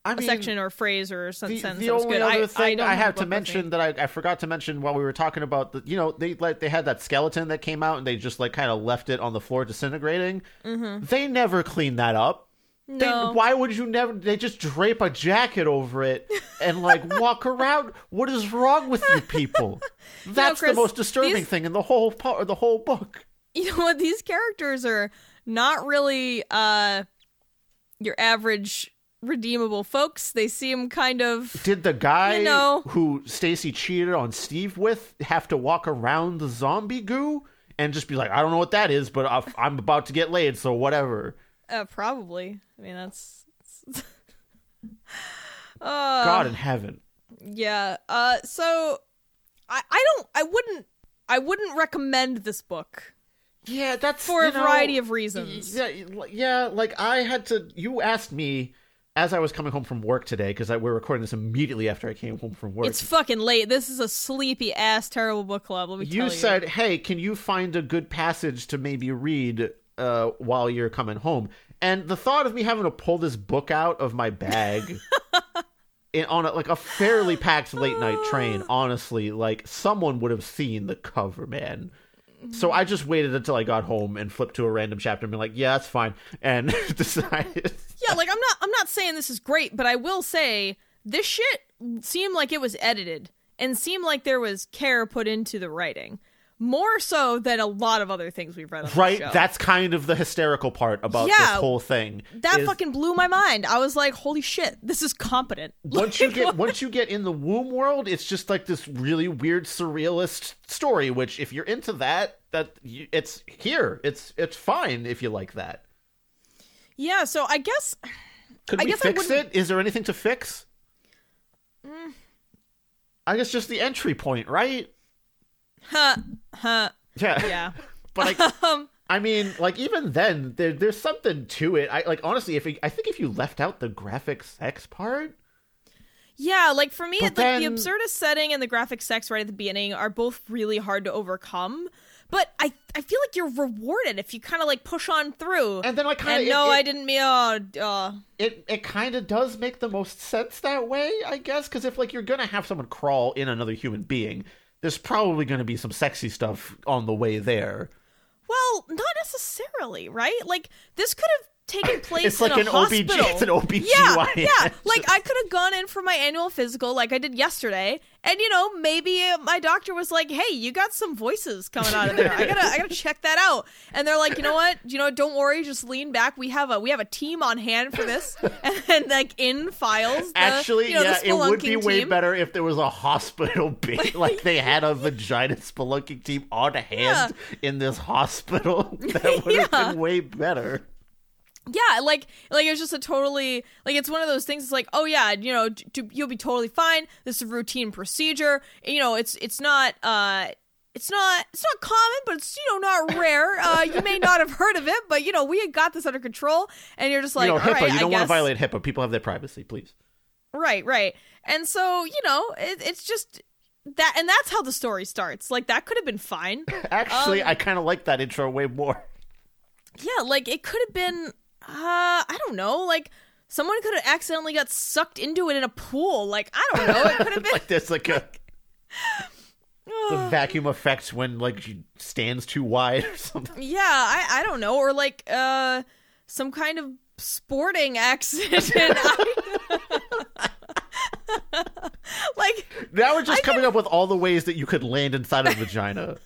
I a mean, section or phrase or the, sentence the only good. other I, thing don't I, have to mention that I, I forgot to mention while we were talking about the, you know, they like they had that skeleton that came out and they just like kind of left it on the floor disintegrating. Mm-hmm. They never cleaned that up. They, No. why would you never? They just drape a jacket over it and like walk around. What is wrong with you people? That's Chris, the most disturbing these- thing in the whole part, the whole book. you know what these characters are not really uh your average redeemable folks they seem kind of Did the guy You know- who Stacy cheated on Steve with have to walk around the zombie goo and just be like, I don't know what that is, but I'm about to get laid, so whatever. uh, probably i mean that's uh God in heaven. yeah uh so i i don't i wouldn't i wouldn't recommend this book Yeah, that's for a know, variety of reasons Yeah, yeah, like I had to. You asked me as I was coming home from work today because we're recording this immediately after I came home from work. it's fucking late this is a sleepy ass terrible book club let me tell you you said, "Hey, can you find a good passage to maybe read uh, while you're coming home?" And the thought of me having to pull this book out of my bag in, on a, like a fairly packed late night train, honestly, like someone would have seen the cover, man. So I just waited until I got home and flipped to a random chapter and been like, "Yeah, that's fine," and decided. yeah like i'm not i'm not saying this is great but i will say this shit seemed like it was edited and seemed like there was care put into the writing more so than a lot of other things we've read on right? the show. that's kind of the hysterical part about this whole thing that is fucking blew my mind. I was like, "Holy shit, this is competent." once you get once you get in the womb world it's just like this really weird surrealist story which if you're into that that you, it's here. It's it's fine if you like that. Yeah, so I guess could I we guess fix it? Is there anything to fix? Mm. I guess just the entry point right huh, huh, yeah yeah. but I, Um, I mean, like even then, there, there's something to it. I like honestly, if it, I think if you left out the graphic sex part, Yeah, like for me, But like the then- absurdist setting and the graphic sex right at the beginning are both really hard to overcome. But I, I feel like you're rewarded if you kind of like push on through. and then like kind of no, it, I didn't mean. Oh, uh, it it kind of does make the most sense that way, I guess, because if like you're gonna have someone crawl in another human being, there's probably gonna be some sexy stuff on the way there. well, not necessarily, right? Like this could have taken place. It's like in an a OBG. hospital. It's an OBGYN. Yeah, yeah. Like I could have gone in for my annual physical, like I did yesterday, and you know maybe my doctor was like, "Hey, you got some voices coming out of there. I gotta, I gotta check that out." And they're like, "You know what? You know, don't worry, just lean back. We have a, we have a team on hand for this." And then like in files, the, Actually, you know, yeah, it would be way team. better if there was a hospital bit, like they had a vagina spelunking team on hand in this hospital. That would have Yeah. been way better. Yeah, like like it's just a totally like it's one of those things. It's like, oh yeah, you know, t- t- you'll be totally fine. This is a routine procedure. You know, it's it's not uh it's not it's not common, but it's you know not rare. Uh, you may not have heard of it, but you know we had got this under control. And you're just like, you know, HIPAA. right, you don't want to guess- violate HIPAA. People have their privacy, please. Right, right. And so you know, it, it's just that, and that's how the story starts. Like that could have been fine. Actually, Um, I kind of like that intro way more. Yeah, like it could have been uh I don't know, like someone could have accidentally got sucked into it in a pool. Like I don't know, it could have been like there's like a the vacuum effect when like she stands too wide or something. Yeah, I I don't know or like uh some kind of sporting accident. I- like Now we're just coming up with all the ways that you could land inside a vagina.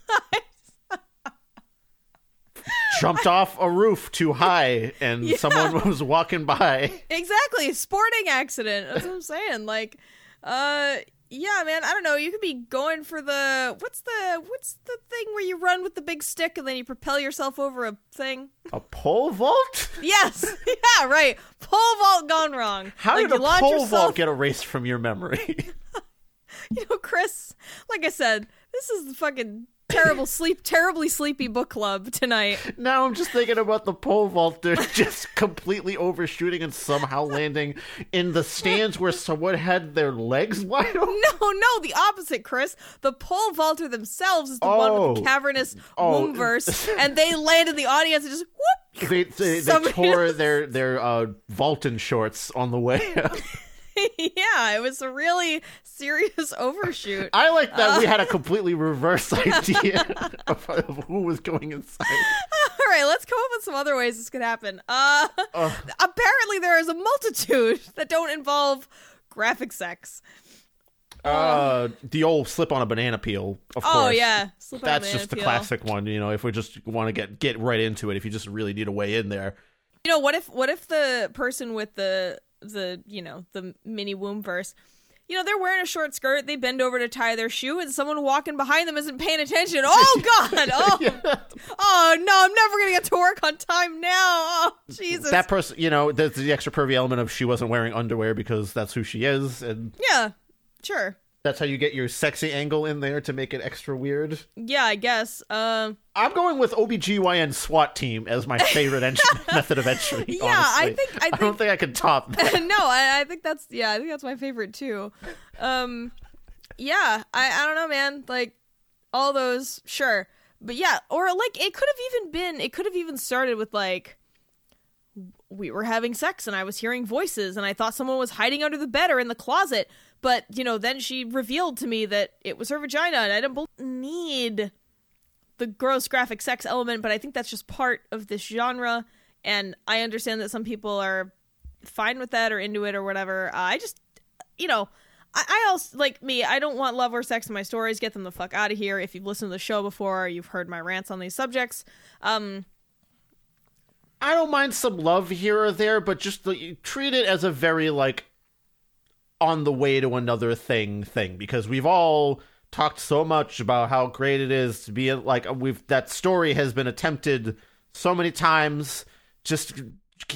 Jumped off a roof too high, and Yeah. someone was walking by. exactly, sporting accident. That's what I'm saying. Like uh yeah, man, I don't know. You could be going for the what's the what's the thing where you run with the big stick and then you propel yourself over a thing? A pole vault? Yes. yeah, right. Pole vault gone wrong. How like, did a pole yourself, vault get erased from your memory? You know, Chris, like I said, this is the fucking terrible sleep terribly sleepy book club tonight. now I'm just thinking about the pole vaulter just completely overshooting and somehow landing in the stands where someone had their legs wide open. No, no, the opposite, Chris. The pole vaulter themselves is the one with the Oh. cavernous Oh. and they land in the audience and just whoop. They, they, they tore their their uh, Vaulton shorts on the way. yeah, it was a really serious overshoot. I like that Uh. we had a completely reverse idea of, of who was going inside. All right, let's come up with some other ways this could happen. Uh, apparently, there is a multitude that don't involve graphic sex. Uh, the old slip on a banana peel, of course. Oh course. yeah, Slip That's just the peel. classic one. You know, if we just want to get get right into it, if you just really need a way in there. You know what if what if the person with the the you know the mini womb verse, you know they're wearing a short skirt, they bend over to tie their shoe, and someone walking behind them isn't paying attention. Oh God! Oh, oh no! I'm never gonna get to work on time now. Oh Jesus! That person, you know, there's the extra pervy element of she wasn't wearing underwear because that's who she is, and yeah, sure. That's how you get your sexy angle in there to make it extra weird. Yeah, I guess. Um, I'm going with OBGYN SWAT team as my favorite method of entry. Yeah, I honestly. think- I don't think- think I can top that. no, I, I think that's yeah, I think that's my favorite too. Um, yeah, I I don't know, man. Like all those, sure, but yeah, or like it could have even been, it could have even started with like we were having sex and I was hearing voices and I thought someone was hiding under the bed or in the closet, but you know, then she revealed to me that it was her vagina and I didn't need the gross graphic sex element, but I think that's just part of this genre and I understand that some people are fine with that or into it or whatever. Uh, I just, you know, I, I also like me. I don't want love or sex in my stories. Get them the fuck out of here. If you've listened to the show before, you've heard my rants on these subjects. Um, I don't mind some love here or there, but just the, treat it as a very like on the way to another thing thing because we've all talked so much about how great it is to be like we've that story has been attempted so many times. Just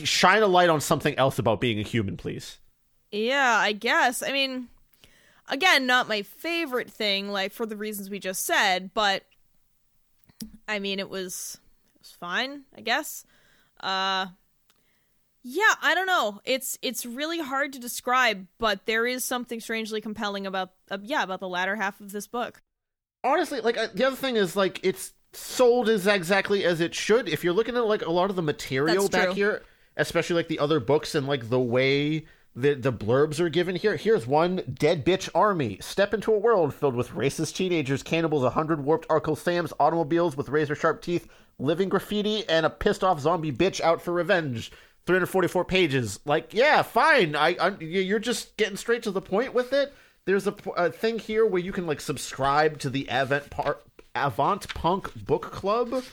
shine a light on something else about being a human, please. Yeah, I guess. I mean, again, not my favorite thing, like for the reasons we just said, but I mean, it was it was fine, I guess. Uh yeah, I don't know. It's it's really hard to describe, but there is something strangely compelling about uh, yeah, about the latter half of this book. Honestly, like uh, the other thing is like it's sold as exactly as it should. If you're looking at like a lot of the material That's back true. here, especially like the other books and like the way the the blurbs are given here. Here's one dead bitch army. Step into a world filled with racist teenagers, cannibals, a hundred warped Uncle Sam's, automobiles with razor sharp teeth, living graffiti, and a pissed off zombie bitch out for revenge. 344 pages. Like, yeah, fine. I, I you're just getting straight to the point with it. There's a, a thing here where you can like subscribe to the Avant Avant Punk Book Club,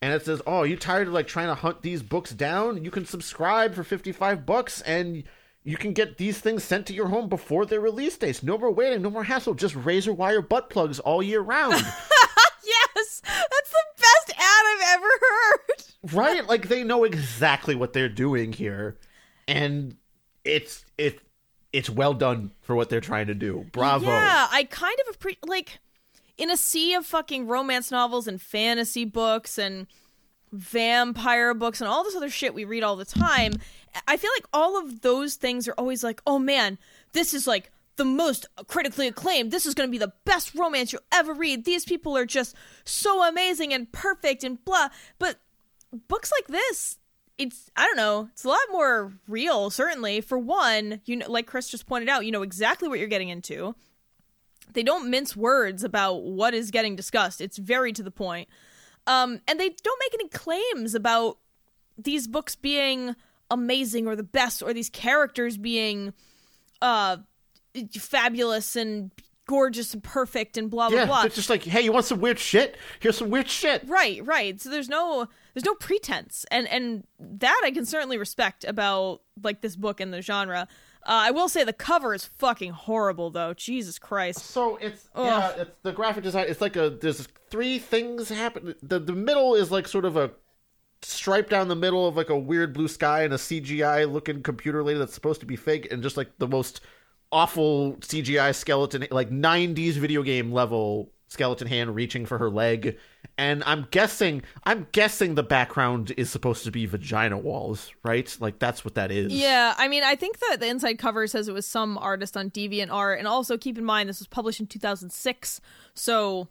and it says, "Oh, are you tired of like trying to hunt these books down? You can subscribe for 55 bucks and." You can get these things sent to your home before their release dates. No more waiting, no more hassle. Just razor wire butt plugs all year round. Yes, that's the best ad I've ever heard. Right like they know exactly what they're doing here and it's it it's well done for what they're trying to do bravo Yeah, I kind of appreciate like in a sea of fucking romance novels and fantasy books and vampire books and all this other shit we read all the time. I feel like all of those things are always like, "Oh man, this is like the most critically acclaimed. This is going to be the best romance you'll ever read. These people are just so amazing and perfect and blah." But books like this it's I don't know, it's a lot more real certainly. For one, you know like Chris just pointed out, you know exactly what you're getting into. They don't mince words about what is getting discussed. It's very to the point. Um and they don't make any claims about these books being amazing or the best or these characters being uh fabulous and gorgeous and perfect and blah blah yeah blah. it's just like hey you want some weird shit here's some weird shit Right, right. So there's no there's no pretense, and and that I can certainly respect about like this book and the genre. Uh, I will say the cover is fucking horrible though. Jesus Christ. so it's yeah it's the graphic design it's like a there's three things happen the the middle is like sort of a stripe down the middle of like a weird blue sky and a cgi looking computer lady that's supposed to be fake and just like the most awful cgi skeleton like 90s video game level skeleton hand reaching for her leg. And i'm guessing i'm guessing the background is supposed to be vagina walls right? Like that's what that is. Yeah, I mean, I think that the inside cover says it was some artist on DeviantArt, and also keep in mind this was published in 2006, so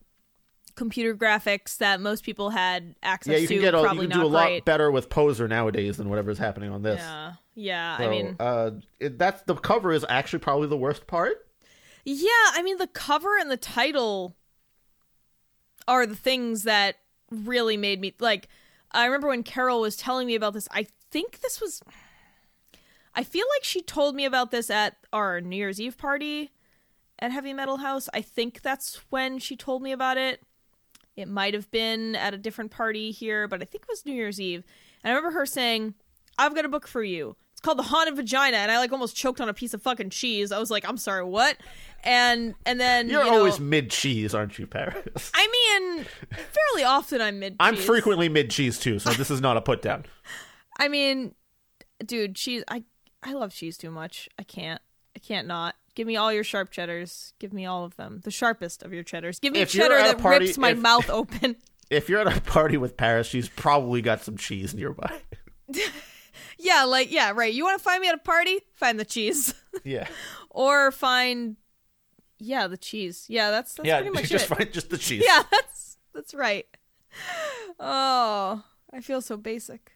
computer graphics that most people had access yeah you to can get a, you probably can do a lot great. better with poser nowadays than whatever's happening on this Yeah, yeah. So, I mean, uh, it, that's the cover is actually probably the worst part. Yeah, I mean the cover and the title are the things that really made me like I remember when Carol was telling me about this, I think this was I feel like she told me about this at our New Year's Eve party at Heavy Metal House. I think that's when she told me about it. It might have been at a different party here, but I think it was New Year's Eve. And I remember her saying, I've got a book for you. It's called The Haunted Vagina, and I like almost choked on a piece of fucking cheese. I was like, I'm sorry, what? And and then You're you know, always mid cheese, aren't you, Paris? I mean, fairly often I'm mid. Cheese. I'm frequently mid cheese too, so this is not a put down. I mean, dude, cheese. I I love cheese too much. I can't. I can't not. Give me all your sharp cheddars. Give me all of them. The sharpest of your cheddars. Give me If cheddar that party- rips my if- mouth open. If you're at a party with Paris, she's probably got some cheese nearby. yeah, like yeah, right. You want to find me at a party? Find the cheese, Yeah, or find yeah the cheese. Yeah, that's that's yeah. pretty much Just it. find just the cheese. Yeah, that's that's right. Oh, I feel so basic.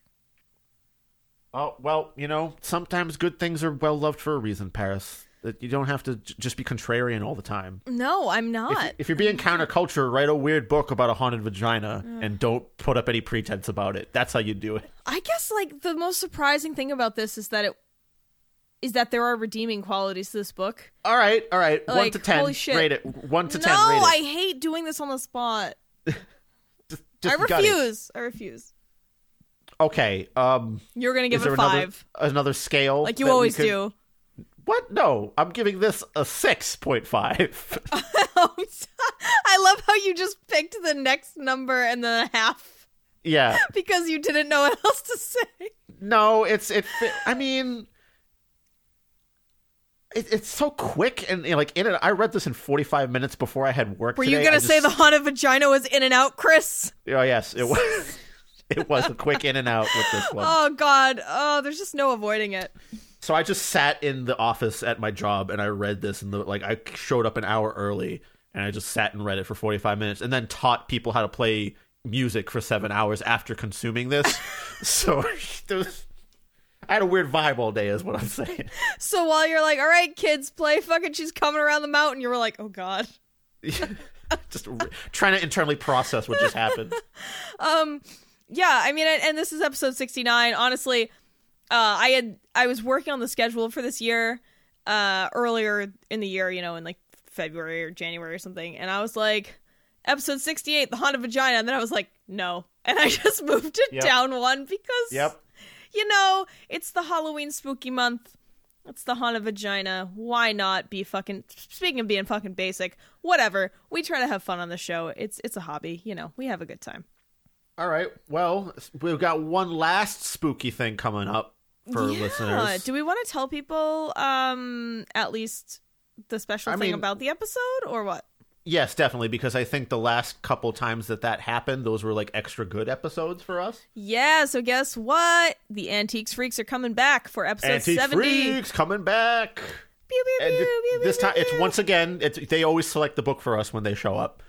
Oh well, you know, sometimes good things are well loved for a reason, Paris. That you don't have to j- just be contrarian all the time. No, I'm If, not. if you're being counterculture, write a weird book about a haunted vagina and don't put up any pretense about it. That's how you do it. I guess like the most surprising thing about this is that it is that there are redeeming qualities to this book. All right, all right. one to ten. holy shit. Rate it. One to no, ten. It. I hate doing this on the spot. Just, just I refuse. I refuse. Okay. Um. You're gonna give it a five, another another scale? like you always could- do. What? No, I'm giving this a six point five. Oh, I love how you just picked the next number and then a half yeah. because you didn't know what else to say. No, it's it. I mean, it, it's so quick and you know, like in it. I read this in 45 minutes before I had work. Were today. you gonna I say the haunted vagina was in and out, Chris? Oh yes, it was. it was a quick in and out with this one. Oh God! Oh, there's just no avoiding it. So I just sat in the office at my job and I read this and the like I showed up an hour early and I just sat and read it for 45 minutes and then taught people how to play music for 7 hours after consuming this. so was, I had a weird vibe all day is what I'm saying. So while you're like, "All right, kids, play fucking," she's coming around the mountain. You were like, "Oh God." just re- trying to internally process what just happened. Um yeah, I mean, and, and this is episode 69. Honestly, uh, I had I was working on the schedule for this year uh, earlier in the year, you know, in like February or January or something, and I was like, episode 68, the haunted vagina, and then I was like, no, and I just moved it Yep. down one because, Yep. you know, it's the Halloween spooky month. It's the haunted vagina. Why not be fucking? Speaking of being fucking basic, whatever. We try to have fun on the show. It's it's a hobby, you know. We have a good time. All right. Well, we've got one last spooky thing coming up for yeah. listeners. Do we want to tell people um at least the special I thing mean- about the episode or what? Yes, definitely, because I think the last couple times that that happened, those were like extra good episodes for us. Yeah, so guess what? The Antiques Freaks are coming back for episode Antique 70. Freaks coming back. Pew, pew, pew, this time, it's once again, it's, they always select the book for us when they show up.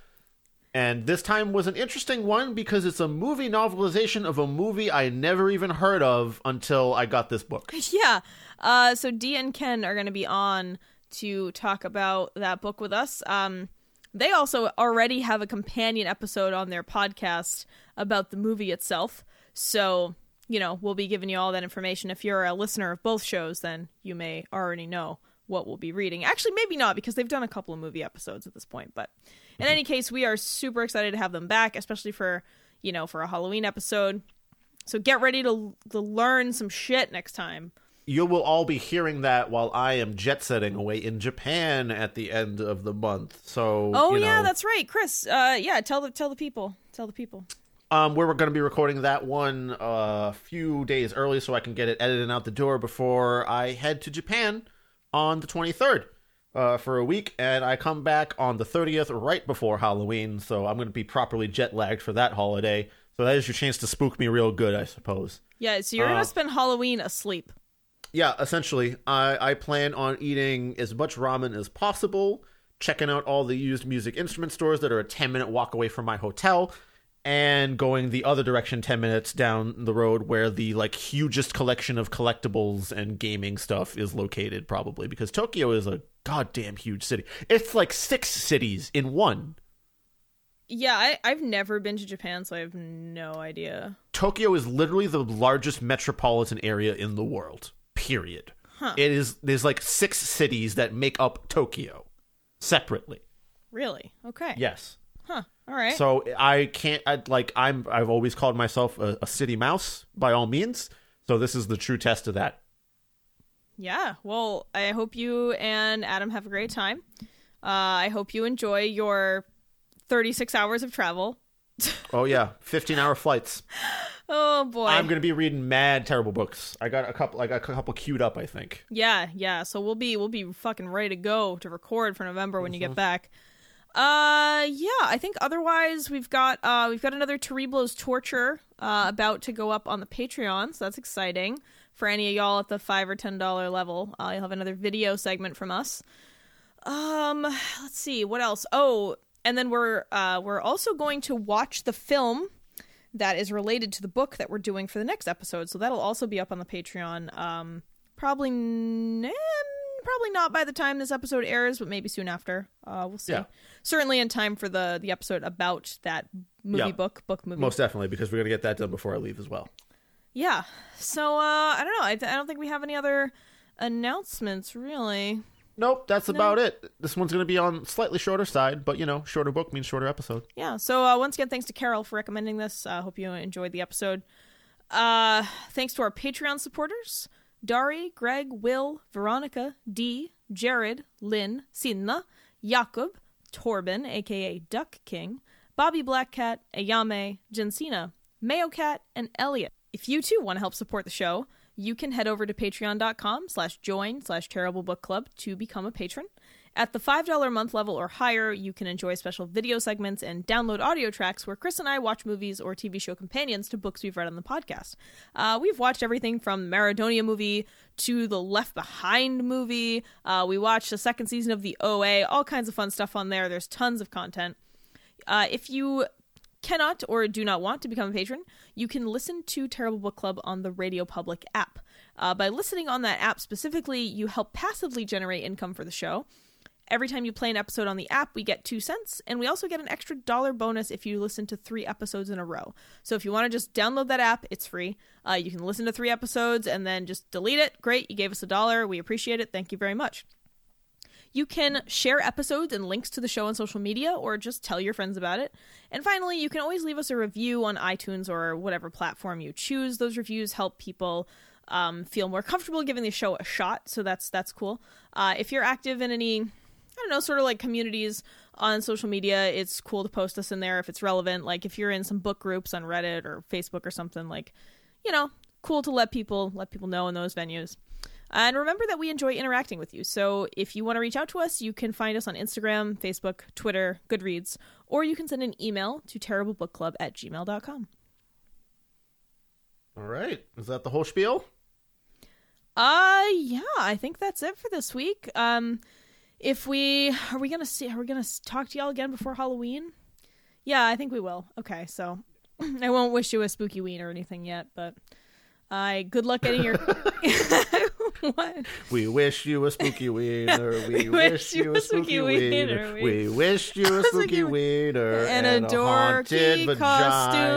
And this time was an interesting one because it's a movie novelization of a movie I never even heard of until I got this book. Yeah. Uh so Dee and Ken are going to be on to talk about that book with us. Um they also already have a companion episode on their podcast about the movie itself. So, you know, we'll be giving you all that information. If you're a listener of both shows, then you may already know what we'll be reading. Actually, maybe not because they've done a couple of movie episodes at this point, but in any case, we are super excited to have them back, especially for, you know, for a Halloween episode. So get ready to to learn some shit next time. You will all be hearing that while I am jet setting away in Japan at the end of the month. So, Oh yeah, know, that's right, Chris. Uh, yeah, tell the tell the people, tell the people. Um, where we're going to be recording that one a few days early so I can get it edited and out the door before I head to Japan on the 23rd uh, for a week. And I come back on the 30th right before Halloween. So I'm going to be properly jet lagged for that holiday. So that is your chance to spook me real good, I suppose. Yeah, so you're Uh, gonna spend Halloween asleep. Yeah, essentially, I, I plan on eating as much ramen as possible, checking out all the used music instrument stores that are a 10 minute walk away from my hotel, and going the other direction 10 minutes down the road where the like hugest collection of collectibles and gaming stuff is located, probably, because Tokyo is a goddamn huge city. It's like six cities in one. Yeah, I, I've never been to Japan, so I have no idea. Tokyo is literally the largest metropolitan area in the world. Period. It is there's like six cities that make up Tokyo separately. Really? Okay. Yes. Huh. All right. So I can't I, like I'm I've always called myself a, a city mouse by all means. So this is the true test of that. yeah. Well, I hope you and Adam have a great time. Uh, I hope you enjoy your 36 hours of travel. Oh yeah, 15 hour flights. Oh boy. I'm gonna be reading mad terrible books. I got a couple I got a couple queued up. I think. Yeah, yeah. So we'll be we'll be fucking ready to go to record for November when you get back. Uh yeah, I think otherwise we've got uh we've got another Terriblo's torture uh about to go up on the Patreon, so that's exciting. For any of y'all at the five or ten dollar level, uh, you'll have another video segment from us. Um, let's see what else. Oh, and then we're uh we're also going to watch the film that is related to the book that we're doing for the next episode. So that'll also be up on the Patreon. Um, probably, n- probably not by the time this episode airs, but maybe soon after. Uh, we'll see. Yeah. Certainly in time for the the episode about that movie Yeah. book, book movie. Most definitely because we're gonna get that done before I leave as well. Yeah. So uh, I don't know. I, I don't think we have any other announcements, really. Nope, that's about it. This one's going to be on slightly shorter side, but you know, shorter book means shorter episode. Yeah. So uh, once again, thanks to Carol for recommending this. I uh, hope you enjoyed the episode. Uh, thanks to our Patreon supporters: Dari, Greg, Will, Veronica, Dee, Jared, Lynn, Sinna, Jakob, Torben, aka Duck King, Bobby Blackcat, Ayame, Jensina, Mayo Cat, and Elliot. If you too want to help support the show, you can head over to patreon.com slash join slash terrible book club to become a patron. At the $5 a month level or higher, you can enjoy special video segments and download audio tracks where Chris and I watch movies or TV show companions to books we've read on the podcast. Uh, we've watched everything from Maradonia movie to the Left Behind movie. Uh, we watched the second season of the OA, all kinds of fun stuff on there. There's tons of content. Uh, if you cannot or do not want to become a patron, you can listen to Terrible Book Club on the Radio Public app. Uh, by listening on that app specifically, you help passively generate income for the show. Every time you play an episode on the app, we get two cents, and we also get an extra dollar bonus if you listen to three episodes in a row. So if you want to just download that app, it's free. Uh, you can listen to three episodes and then just delete it. Great, you gave us a dollar. We appreciate it. Thank you very much. You can share episodes and links to the show on social media or just tell your friends about it. And finally, you can always leave us a review on iTunes or whatever platform you choose. Those reviews help people um, feel more comfortable giving the show a shot, so that's that's cool. Uh, if you're active in any, I don't know, sort of like communities on social media, it's cool to post us in there if it's relevant. Like if you're in some book groups on Reddit or Facebook or something, like, you know, cool to let people let people know in those venues. And remember that we enjoy interacting with you. So if you want to reach out to us, you can find us on Instagram, Facebook, Twitter, Goodreads, or you can send an email to terriblebookclub at gmail.com. All right. Is that the whole spiel? Uh yeah, I think that's it for this week. Um if we are we gonna see are we gonna talk to y'all again before Halloween? Yeah, I think we will. Okay, so I won't wish you a spooky ween or anything yet, but I good luck getting your. what? We wish you a spooky wiener. We, we wish you a spooky wiener. We wish you a spooky wiener and, and a dorky costume.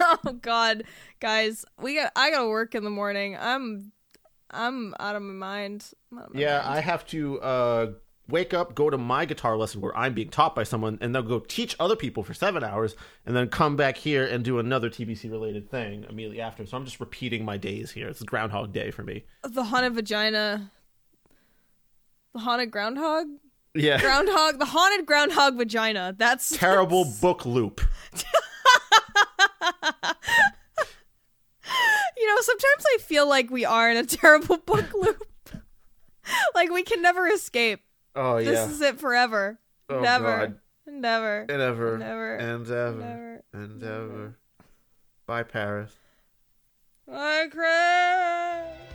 oh God, guys, we got. I gotta work in the morning. I'm, I'm out of my mind. Of my yeah, mind. I have to. uh wake up, go to my guitar lesson where I'm being taught by someone, and then go teach other people for seven hours, and then come back here and do another TBC related thing immediately after. So I'm just repeating my days here. It's Groundhog Day for me. The haunted vagina. The haunted groundhog? Yeah. Groundhog. The haunted groundhog vagina. That's terrible that's... book loop. you know, sometimes I feel like we are in a terrible book loop. like we can never escape. Oh yeah. This is it forever. Oh, never. God. Never. And ever. Never. And ever. Never. And ever. Bye Paris. Bye Chris.